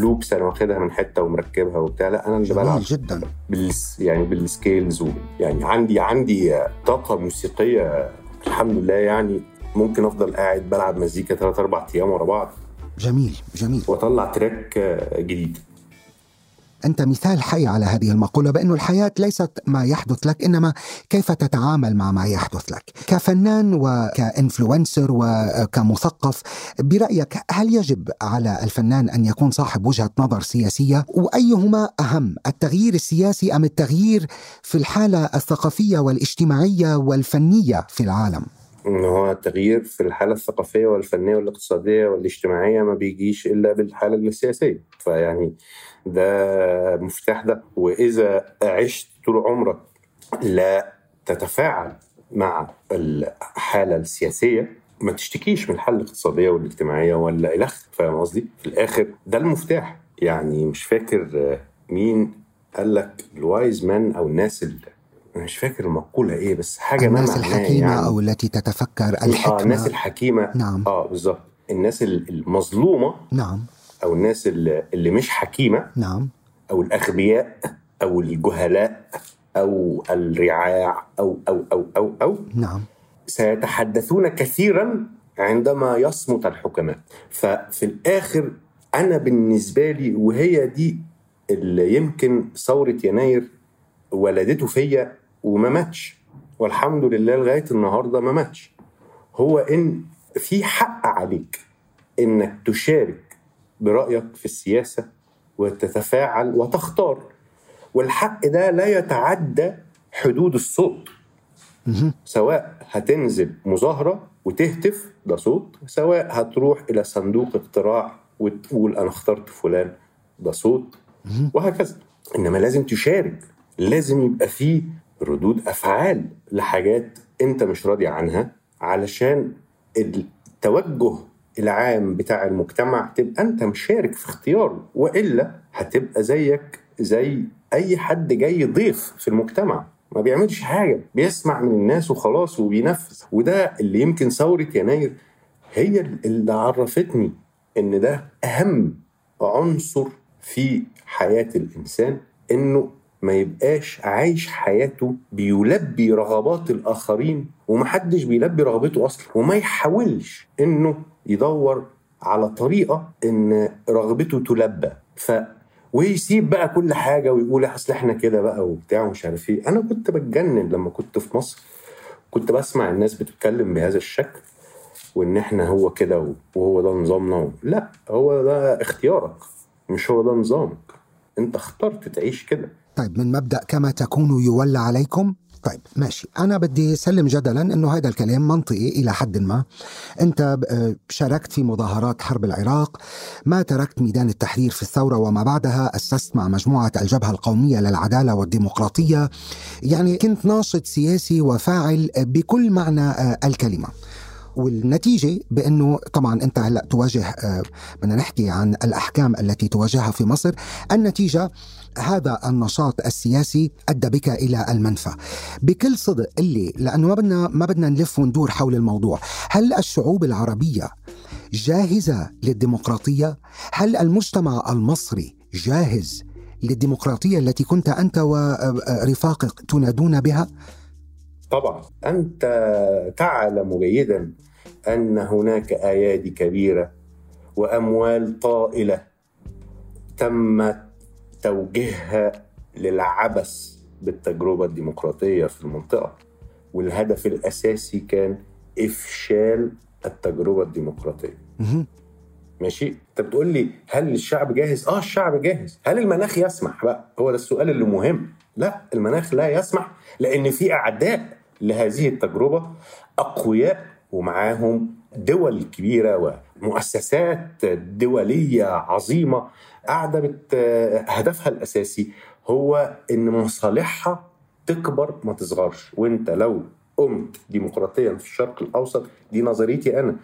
loops أنا واخدها من حتة ومركبها وبتاع. لا أنا اللي بلعب جدا. بالس يعني بال skills يعني عندي عندي طاقة موسيقية الحمد لله يعني ممكن أفضل قاعد بلعب مزيكا ثلاث أربع أيام ورا بعض. جميل جميل. وأطلع track جديد. أنت مثال حي على هذه المقولة بانه الحياة ليست ما يحدث لك إنما كيف تتعامل مع ما يحدث لك. كفنان وكإنفلونسر وكمثقف برأيك هل يجب على الفنان أن يكون صاحب وجهة نظر سياسية؟ وأيهما أهم التغيير السياسي أم التغيير في الحالة الثقافية والاجتماعية والفنية في العالم؟ إن هو التغيير في الحالة الثقافية والفنية والاقتصادية والاجتماعية ما بيجيش إلا بالحالة السياسية. فيعني ده مفتاح ده. وإذا عشت طول عمرك لا تتفاعل مع الحالة السياسية ما تشتكيش من الحالة الاقتصادية والاجتماعية ولا الخ فاهم قصدي؟ في الآخر ده المفتاح. يعني مش فاكر مين قال لك الوايز مان أو الناس اللي مش فاكر المقولة إيه بس حاجة ما الناس الحكيمة يعني. أو التي تتفكر الحكمة الناس الحكيمة. نعم. آه بالظبط. الناس المظلومة نعم. أو الناس اللي مش حكيمة نعم. أو الأغبياء أو الجهلاء أو الرعاع أو أو أو أو أو نعم. سيتحدثون كثيرا عندما يصمت الحكماء. ففي الآخر أنا بالنسبة لي وهي دي اللي يمكن ثورة يناير ولدته فيا وما ماتش. والحمد لله لغاية النهارده ما ماتش. هو إن في حق عليك إنك تشارك برأيك في السياسة وتتفاعل وتختار. والحق ده لا يتعدى حدود الصوت. سواء هتنزل مظاهرة وتهتف ده صوت. سواء هتروح إلى صندوق اقتراع وتقول أنا اخترت فلان ده صوت. وهكذا. إنما لازم تشارك. لازم يبقى فيه ردود أفعال لحاجات أنت مش راضي عنها علشان التوجه العام بتاع المجتمع تبقى أنت مشارك في اختياره وإلا هتبقى زيك زي أي حد جاي ضيف في المجتمع. ما بيعملش حاجة بيسمع من الناس وخلاص وبينفذ. وده اللي يمكن ثورة يناير هي اللي عرفتني إن ده أهم عنصر في حياة الإنسان إنه ما يبقاش عايش حياته بيلبي رغبات الآخرين ومحدش بيلبي رغبته أصلا. وما يحاولش إنه يدور على طريقة إن رغبته تلبى. ف ويسيب بقى كل حاجة ويقول أصل إحنا كده بقى وبتاع ومش عارف إيه. أنا كنت بتجنن لما كنت في مصر. كنت بسمع الناس بتتكلم بهذا الشكل وإن إحنا هو كده وهو ده نظامنا. لا هو ده اختيارك مش هو ده نظامك. انت اخترت تعيش كده. طيب من مبدأ كما تكونوا يولى عليكم. طيب ماشي. أنا بدي سلم جدلا أنه هذا الكلام منطقي إلى حد ما. أنت آه، شاركت في مظاهرات حرب العراق ما تركت ميدان التحرير في الثورة وما بعدها أسست مع مجموعة الجبهة القومية للعدالة والديمقراطية. يعني كنت ناشط سياسي وفاعل بكل معنى آه، الكلمة والنتيجة بأنه طبعا أنت هلأ تواجه آه، بدنا نحكي عن الأحكام التي تواجهها في مصر. النتيجة هذا النشاط السياسي أدى بك إلى المنفى. بكل صدق اللي لأنه ما بدنا ما بدنا نلف وندور حول الموضوع. هل الشعوب العربية جاهزة للديمقراطية؟ هل المجتمع المصري جاهز للديمقراطية التي كنت أنت ورفاقك تنادون بها؟ طبعا. أنت تعلم جيدا أن هناك أيادي كبيرة وأموال طائلة تم توجيهها للعبث بالتجربة الديمقراطية في المنطقة. والهدف الأساسي كان إفشال التجربة الديمقراطية. ماشي؟ انت بتقول لي هل الشعب جاهز؟ آه الشعب جاهز. هل المناخ يسمح؟ بقى هو ده السؤال اللي مهم. لا المناخ لا يسمح لأن في أعداء. لهذه التجربة أقوياء ومعاهم دول كبيرة ومؤسسات دولية عظيمة قاعدة بت... هدفها الأساسي هو إن مصالحها تكبر ما تصغرش. وإنت لو قمت ديمقراطيا في الشرق الأوسط دي نظريتي أنا.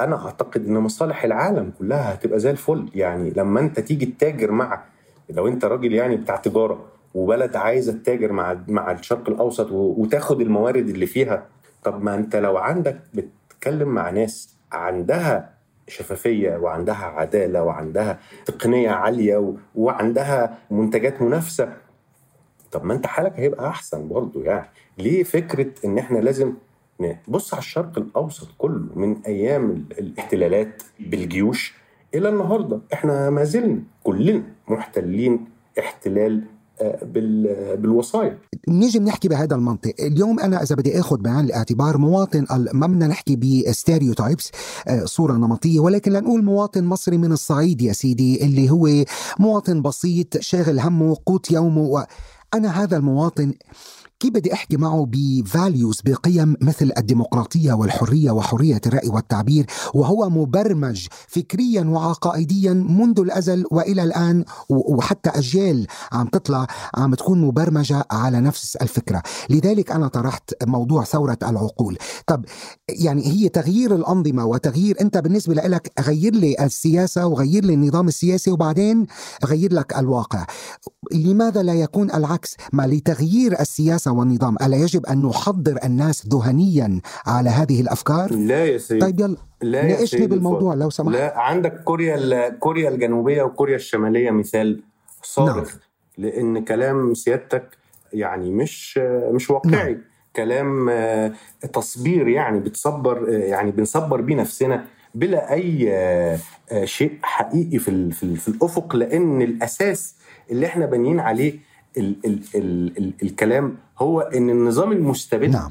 أنا أعتقد إن مصالح العالم كلها هتبقى زي الفل. يعني لما إنت تيجي تتاجر مع لو إنت راجل يعني بتاع تجارة وبلد عايزة تتاجر مع مع الشرق الأوسط وتاخد الموارد اللي فيها. طب ما أنت لو عندك بتتكلم مع ناس عندها شفافية وعندها عدالة وعندها تقنية عالية وعندها منتجات منافسة طب ما أنت حالك هيبقى أحسن برضه يعني. ليه فكرة إن إحنا لازم بص على الشرق الأوسط كله من أيام الاحتلالات بالجيوش إلى النهارده. إحنا ما زلنا كلنا محتلين احتلال بالوصايا. نيجي بنحكي بهذا المنطق. اليوم أنا إذا بدي آخذ بعين الاعتبار مواطن ما بدنا نحكي ب stereotypes صورة نمطية ولكن لنقول مواطن مصري من الصعيد يا سيدي اللي هو مواطن بسيط شاغل همه قوت يومه و... أنا هذا المواطن كيف بدي أحكي معه ب values بقيم مثل الديمقراطية والحرية وحرية الرأي والتعبير وهو مبرمج فكريا وعقائديا منذ الأزل وإلى الآن وحتى أجيال عم تطلع عم تكون مبرمجة على نفس الفكرة، لذلك أنا طرحت موضوع ثورة العقول، طب يعني هي تغيير الأنظمة وتغيير أنت بالنسبة لك غير لي السياسة وغير لي النظام السياسي وبعدين غير لك الواقع. لماذا لا يكون العكس؟ ما لتغيير السياسة والنظام. ألا يجب أن نحضر الناس ذهنيا على هذه الأفكار؟ لا يا سيدي. طيب يلا. لا ناقشني بالموضوع لو سمحت. لا عندك كوريا كوريا الجنوبية وكوريا الشمالية مثال صارخ نعم. لأن كلام سيادتك يعني مش مش واقعي. نعم. كلام تصبير يعني بتصبر يعني بنصبر بيه نفسنا بلا أي شيء حقيقي في في, في الأفق. لأن الأساس اللي إحنا بانيين عليه ال ال ال ال الكلام هو إن النظام المستبد نعم.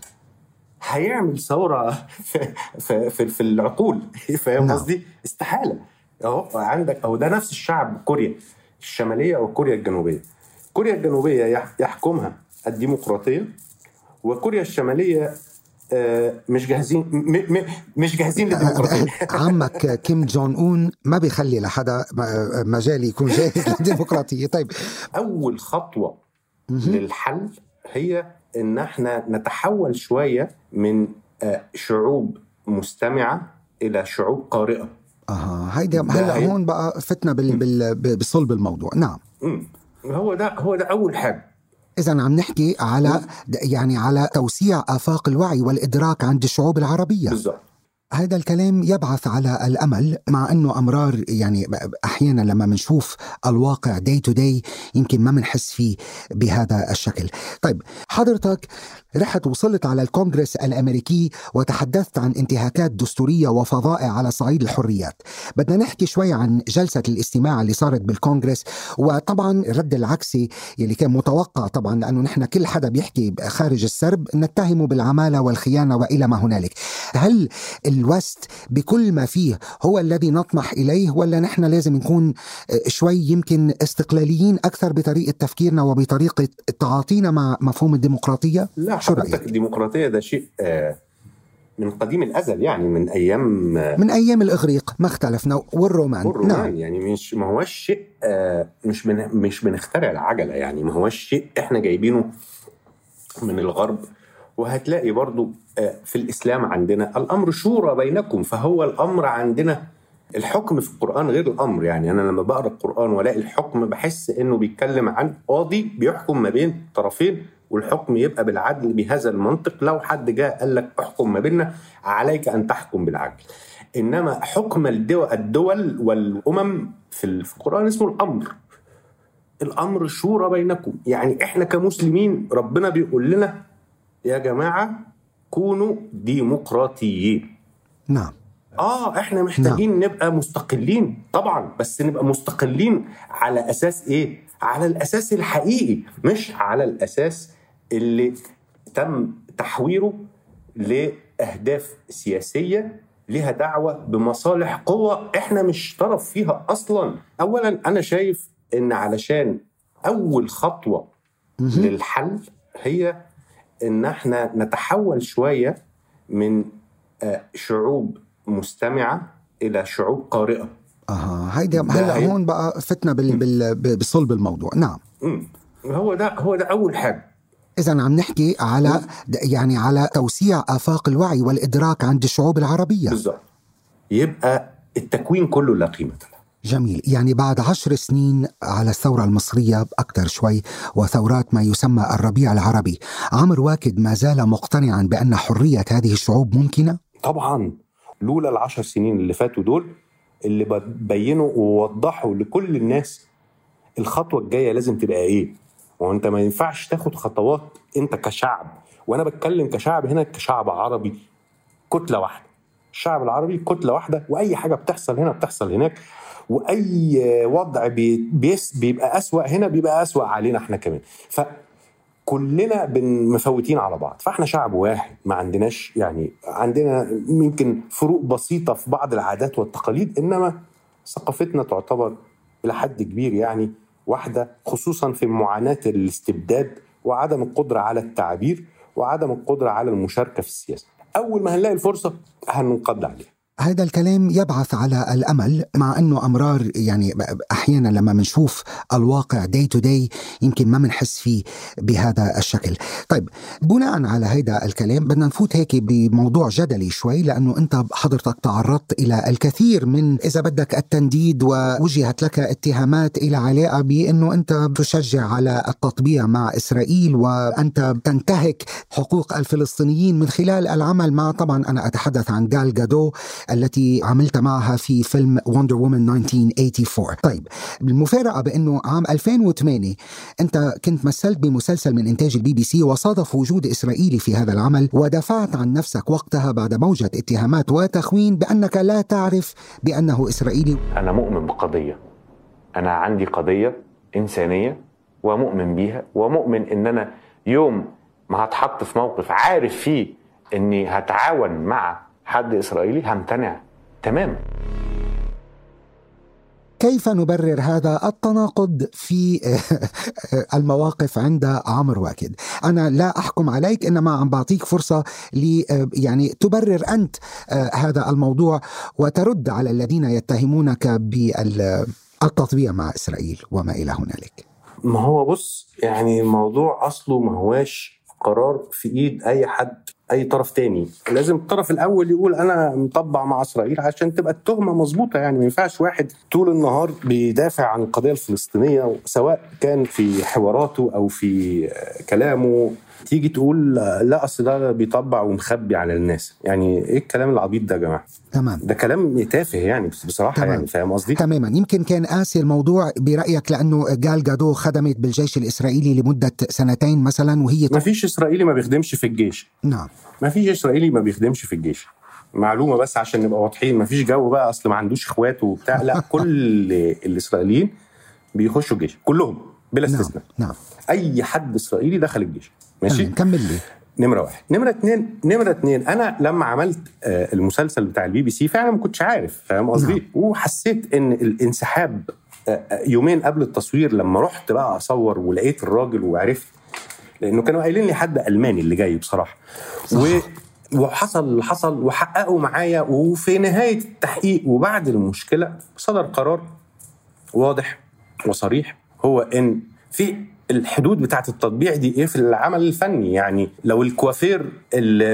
هيعمل ثورة في, في, في, العقول. فاهم قصدي؟ نعم. استحالة. أهو عندك أهو ده نفس الشعب كوريا الشمالية أو كوريا الجنوبية. كوريا الجنوبية يحكمها الديمقراطية وكوريا الشمالية مش جاهزين مش جاهزين للديمقراطية. عمك كيم جون أون ما بيخلي لحدا مجال يكون جاهز للديمقراطية. طيب. أول خطوة للحل هي إن إحنا نتحول شوية من شعوب مستمعة إلى شعوب قارئة. أها. هيدا هلا هون بقى فتنا بال بال بصلب الموضوع. نعم. هو ده هو ده أول حاجة. إذا عم نحكي على يعني على توسيع آفاق الوعي والإدراك عند الشعوب العربية. بالضبط. هذا الكلام يبعث على الأمل مع أنه أمرار يعني أحيانا لما بنشوف الواقع day to day يمكن ما بنحس فيه بهذا الشكل. طيب حضرتك رحت وصلت على الكونغرس الأمريكي وتحدثت عن انتهاكات دستورية وفظائع على صعيد الحريات. بدنا نحكي شوي عن جلسة الاستماع اللي صارت بالكونغرس وطبعا الرد العكسي اللي كان متوقع طبعا لأنه نحن كل حدا بيحكي خارج السرب نتهمه بالعمالة والخيانة وإلى ما هنالك. هل الوست بكل ما فيه هو الذي نطمح إليه ولا نحن لازم نكون شوي يمكن استقلاليين أكثر بطريقة تفكيرنا وبطريقة تعاطينا مع مفهوم الديمقراطية؟ لا حضرتك الديمقراطية ده شيء من قديم الأزل يعني من أيام من أيام الإغريق ما اختلفنا والرومان. والرومان نعم. يعني مش ما هوش شيء مش من مش بنخترع العجلة يعني ما هوش شيء إحنا جايبينه من الغرب. وهتلاقي برضو في الإسلام عندنا الأمر شورى بينكم فهو الأمر عندنا الحكم في القرآن غير الأمر يعني. أنا لما بقرأ القرآن ولاقي الحكم بحس إنه بيتكلم عن قاضي بيحكم ما بين طرفين والحكم يبقى بالعدل بهذا المنطق. لو حد جاء قال لك احكم ما بيننا عليك أن تحكم بالعدل. إنما حكم الدول, الدول والأمم في القرآن اسمه الأمر. الأمر شورى بينكم. يعني إحنا كمسلمين ربنا بيقول لنا يا جماعة كونوا ديمقراطيين. نعم. آه إحنا محتاجين نعم. نبقى مستقلين. طبعا بس نبقى مستقلين على أساس إيه؟ على الأساس الحقيقي مش على الأساس اللي تم تحويره لأهداف سياسية لها دعوة بمصالح قوة إحنا مش طرف فيها أصلا. اولا أنا شايف إن علشان أول خطوة للحل هي إن إحنا نتحول شوية من شعوب مستمعة إلى شعوب قارئة. أها. هيدا هلا هون بقى فتنا بال بال بصلب الموضوع. نعم. مم. هو ده هو ده أول حاجة. إذا عم نحكي على يعني على توسيع آفاق الوعي والإدراك عند الشعوب العربية. بالضبط. يبقى التكوين كله لا قيمة له. جميل. يعني بعد عشر سنين على الثورة المصرية أكثر شوي وثورات ما يسمى الربيع العربي عمرو واكد ما زال مقتنعا بأن حرية هذه الشعوب ممكنة؟ طبعا. لولا العشر سنين اللي فاتوا دول اللي بينوا ووضحوا لكل الناس الخطوة الجاية لازم تبقى إيه؟ وانت ما ينفعش تاخد خطوات انت كشعب وأنا بتكلم كشعب هنا كشعب عربي كتلة واحدة. الشعب العربي كتلة واحدة وأي حاجة بتحصل هنا بتحصل هناك وأي وضع بيس بيبقى أسوأ هنا بيبقى أسوأ علينا إحنا كمان. فكلنا مفوتين على بعض. فإحنا شعب واحد ما عندناش يعني عندنا يمكن فروق بسيطة في بعض العادات والتقاليد إنما ثقافتنا تعتبر إلى حد كبير يعني واحدة خصوصا في معاناة الاستبداد وعدم القدرة على التعبير وعدم القدرة على المشاركة في السياسة. أول ما هنلاقي الفرصة هننقض عليها. هذا الكلام يبعث على الأمل مع أنه أمرار يعني أحيانا لما بنشوف الواقع day to day يمكن ما بنحس فيه بهذا الشكل. طيب بناء على هذا الكلام بدنا نفوت هيك بموضوع جدلي شوي لأنه أنت حضرتك تعرضت إلى الكثير من إذا بدك التنديد ووجهت لك اتهامات إلى علاقة بأنه أنت تشجع على التطبيع مع إسرائيل وأنت تنتهك حقوق الفلسطينيين من خلال العمل مع طبعا أنا أتحدث عن جال جادوت التي عملت معها في فيلم Wonder Woman 1984 طيب المفارقة بأنه عام 2008 أنت كنت مثلت بمسلسل من إنتاج البي بي سي وصادف وجود إسرائيلي في هذا العمل ودافعت عن نفسك وقتها بعد موجة اتهامات وتخوين بأنك لا تعرف بأنه إسرائيلي. أنا مؤمن بقضية. أنا عندي قضية إنسانية ومؤمن بيها ومؤمن إن أنا يوم ما هتحط في موقف عارف فيه إني هتعاون مع حد إسرائيلي همتنع تماما كيف نبرر هذا التناقض في المواقف عند عمرو واكد؟ أنا لا أحكم عليك إنما عم بعطيك فرصة ل يعني تبرر أنت هذا الموضوع وترد على الذين يتهمونك بالتطبيع مع إسرائيل وما إلى هنالك. ما هو بص يعني الموضوع أصله ما هواش قرار في إيد أي حد أي طرف تاني. لازم الطرف الأول يقول أنا مطبع مع إسرائيل عشان تبقى التهمة مظبوطة يعني ما ينفعش واحد طول النهار بيدافع عن القضية الفلسطينية سواء كان في حواراته أو في كلامه. تيجي تقول لا أصل ده بيطبع ومخبي على الناس. يعني إيه الكلام العبيط ده يا جماعة؟ تمام. ده كلام تافه يعني بصراحة تمام. يعني فاهم قصدي؟ تماما. يمكن كان قاسي الموضوع برأيك لأنه جال جادو خدمت بالجيش الإسرائيلي لمدة سنتين مثلا وهي ما فيش إسرائيلي ما بيخدمش في الجيش. نعم. ما فيش إسرائيلي ما بيخدمش في الجيش. معلومة بس عشان نبقى واضحين ما فيش جو بقى أصل ما عندوش إخوات وبتاع. لا كل الإسرائيليين بيخشوا الجيش كلهم بلا استثناء. نعم. نعم. أي حد إسرائيلي دخل الجيش. ماشي؟ كمل لي. نمرة واحد. نمرة اتنين نمرة اتنين أنا لما عملت آه المسلسل بتاع البي بي سي فعلا ما كنتش عارف فاهم قصدي؟ نعم. وحسيت إن الانسحاب آه يومين قبل التصوير لما رحت بقى أصور ولقيت الراجل وعرفت لأنه كانوا قايلين لي حد ألماني اللي جاي بصراحة. صح. و وحصل حصل وحققوا معايا وفي نهاية التحقيق وبعد المشكلة صدر قرار واضح وصريح هو إن في الحدود بتاعة التطبيع دي إيه في العمل الفني؟ يعني لو الكوافير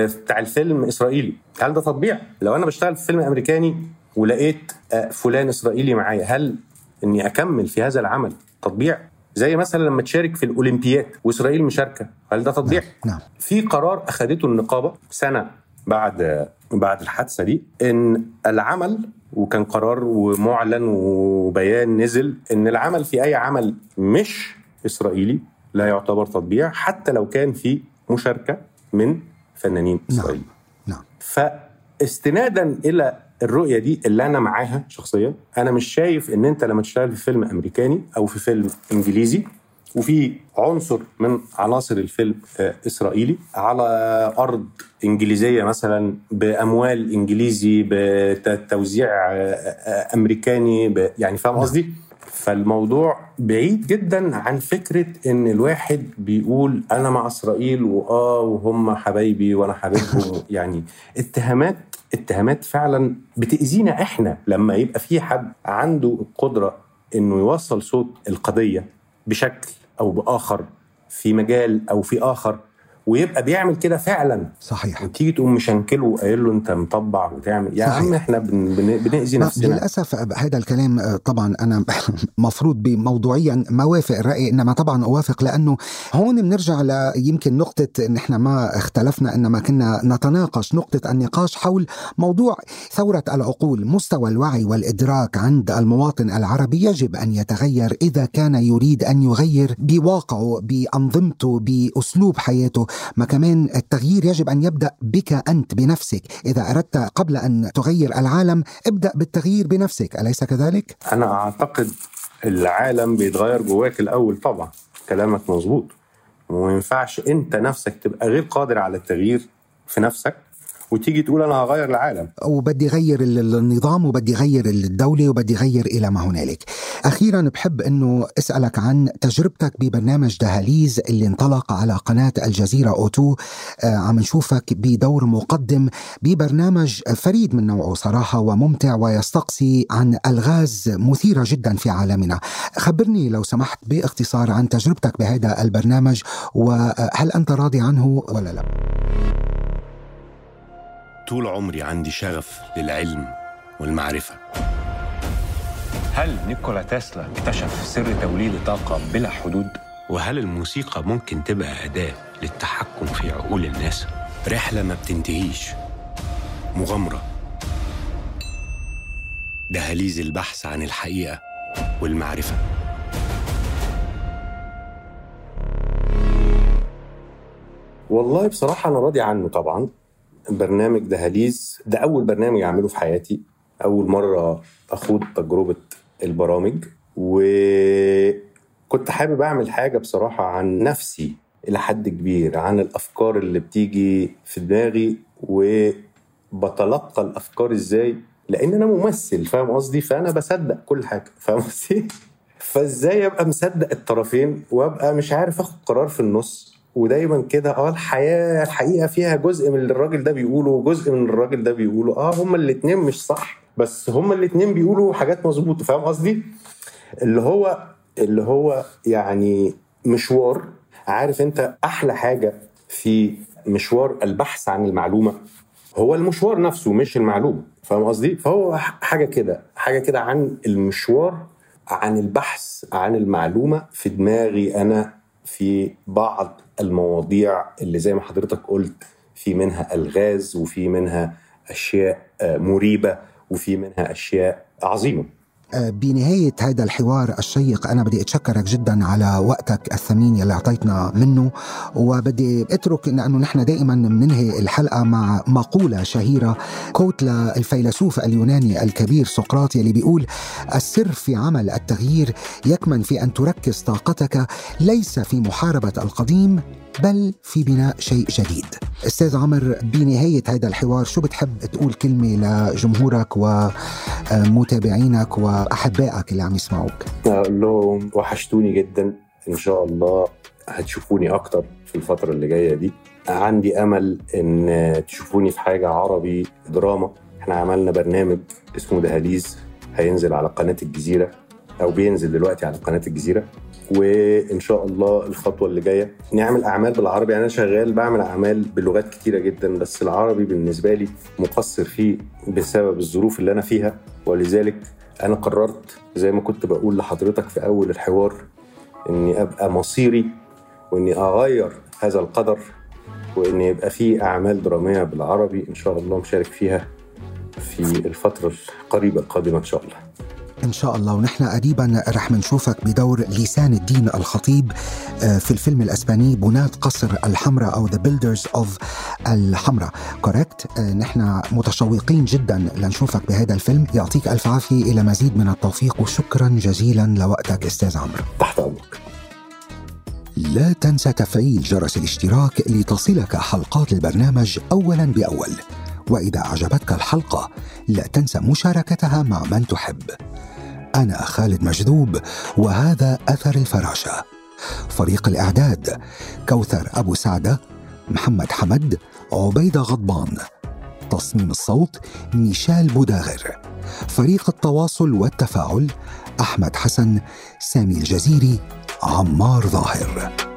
بتاع الفيلم إسرائيلي هل ده تطبيع؟ لو أنا بشتغل في فيلم أمريكاني ولقيت فلان إسرائيلي معايا هل إني أكمل في هذا العمل تطبيع؟ زي مثلا لما تشارك في الأولمبياد وإسرائيل مشاركة هل ده تطبيع؟ نعم. في قرار أخذته النقابة سنة بعد بعد الحادثة دي إن العمل وكان قرار ومعلن وبيان نزل إن العمل في أي عمل مش إسرائيلي لا يعتبر تطبيع حتى لو كان في مشاركة من فنانين اسرائيليين نعم. نعم. فاستنادا إلى الرؤية دي اللي أنا معاها شخصيا أنا مش شايف إن أنت لما تشتغل في فيلم أمريكاني أو في فيلم إنجليزي وفي عنصر من عناصر الفيلم إسرائيلي على أرض إنجليزية مثلا بأموال إنجليزي بتوزيع أمريكاني يعني فاهم قصدي؟ فالموضوع بعيد جدا عن فكرة إن الواحد بيقول أنا مع إسرائيل وآه وهم حبايبي وأنا حبيبهم. يعني اتهامات اتهامات فعلا بتأذينا إحنا لما يبقى في حد عنده القدرة إنه يوصل صوت القضية بشكل أو بآخر في مجال أو في آخر. ويبقى بيعمل كده فعلا. صحيح. وتيجي تقوم مشنكله وقايل له أنت مطبع وتعمل يا عم إحنا بن بن بنأذي نفسنا. للأسف هذا الكلام طبعا أنا مفروض بموضوعيا ما وافق الرأي إنما طبعا أوافق لأنه هون بنرجع ل يمكن نقطة إن إحنا ما اختلفنا إنما كنا نتناقش نقطة النقاش حول موضوع ثورة العقول. مستوى الوعي والإدراك عند المواطن العربي يجب أن يتغير إذا كان يريد أن يغير بواقعه بأنظمته بأسلوب حياته. ما كمان التغيير يجب أن يبدأ بك أنت بنفسك. إذا أردت قبل أن تغير العالم ابدأ بالتغيير بنفسك. أليس كذلك؟ أنا أعتقد العالم بيتغير جواك الأول طبعا. كلامك مظبوط. وما ينفعش أنت نفسك تبقى غير قادر على التغيير في نفسك. وتيجي تقول أنا هغير العالم. وبدي غير النظام وبدي غير الدولة وبدي غير إلى ما هنالك. أخيرا بحب أنه أسألك عن تجربتك ببرنامج دهاليز اللي انطلق على قناة الجزيرة أوتو. آه عم نشوفك بدور مقدم ببرنامج فريد من نوعه صراحة وممتع ويستقصي عن ألغاز مثيرة جدا في عالمنا. خبرني لو سمحت باختصار عن تجربتك بهذا البرنامج وهل أنت راضي عنه ولا لا؟ طول عمري عندي شغف للعلم والمعرفة. هل نيكولا تسلا اكتشف سر توليد طاقة بلا حدود؟ وهل الموسيقى ممكن تبقى أداة للتحكم في عقول الناس؟ رحلة ما بتنتهيش. مغامرة. دهاليز البحث عن الحقيقة والمعرفة. والله بصراحة أنا راضي عنه طبعا. برنامج دهاليز ده أول برنامج أعمله في حياتي. أول مرة أخوض تجربة البرامج. وكنت حابب أعمل حاجة بصراحة عن نفسي إلى حد كبير عن الأفكار اللي بتيجي في دماغي وبتلقى الأفكار إزاي. لأن أنا ممثل فاهم قصدي؟ فأنا بصدق كل حاجة فاهم قصدي؟ فإزاي أبقى مصدق الطرفين وأبقى مش عارف أخد قرار في النص؟ ودايما كده آه الحياة الحقيقة فيها جزء من اللي الراجل ده بيقوله وجزء من الراجل ده بيقوله آه هما الاتنين مش صح بس هما الاتنين بيقولوا حاجات مظبوطة فاهم قصدي؟ اللي هو اللي هو يعني مشوار عارف أنت أحلى حاجة في مشوار البحث عن المعلومة هو المشوار نفسه مش المعلومة فاهم قصدي؟ فهو حاجة كده حاجة كده عن المشوار عن البحث عن المعلومة في دماغي أنا في بعض المواضيع اللي زي ما حضرتك قلت في منها الغاز وفي منها أشياء مريبة وفي منها أشياء عظيمة. بنهاية هذا الحوار الشيق أنا بدي أتشكرك جدا على وقتك الثمين يلي أعطيتنا منه وبدي أترك لأنه نحن دائما بننهي الحلقة مع مقولة شهيرة كوت للفيلسوف اليوناني الكبير سقراط يلي بيقول السر في عمل التغيير يكمن في أن تركز طاقتك ليس في محاربة القديم بل في بناء شيء جديد. أستاذ عمر بنهاية هذا الحوار شو بتحب تقول كلمة لجمهورك ومتابعينك واحبائك اللي عم يسمعوك. أقول لهم وحشتوني جدا. إن شاء الله هتشوفوني أكتر في الفترة اللي جاية دي. عندي أمل إن تشوفوني في حاجة عربي دراما. إحنا عملنا برنامج اسمه دهاليز هينزل على قناة الجزيرة أو بينزل دلوقتي على قناة الجزيرة. وإن شاء الله الخطوة اللي جاية نعمل أعمال بالعربي. يعني أنا شغال بعمل أعمال بلغات كتيرة جدا بس العربي بالنسبة لي مقصر فيه بسبب الظروف اللي أنا فيها. ولذلك أنا قررت زي ما كنت بقول لحضرتك في أول الحوار إني أبقى مصيري وإني أغير هذا القدر وإن يبقى في أعمال درامية بالعربي إن شاء الله مشارك فيها في الفترة القريبة القادمة إن شاء الله. إن شاء الله. ونحن قريبا رح منشوفك بدور لسان الدين الخطيب في الفيلم الأسباني بناة قصر الحمراء أو The Builders of الحمراء. كوريكت نحن متشوقين جدا لنشوفك بهذا الفيلم. يعطيك ألف عافية. إلى مزيد من التوفيق. وشكرا جزيلا لوقتك أستاذ عمرو. تحت أمرك. لا تنسى تفعيل جرس الاشتراك لتصلك حلقات البرنامج أولا بأول. وإذا أعجبتك الحلقة لا تنسى مشاركتها مع من تحب. أنا خالد مجذوب وهذا أثر الفراشة. فريق الإعداد كوثر أبو سعدة محمد حمد عبيدة غضبان. تصميم الصوت ميشال بوداغر. فريق التواصل والتفاعل أحمد حسن سامي الجزيري عمار ظاهر.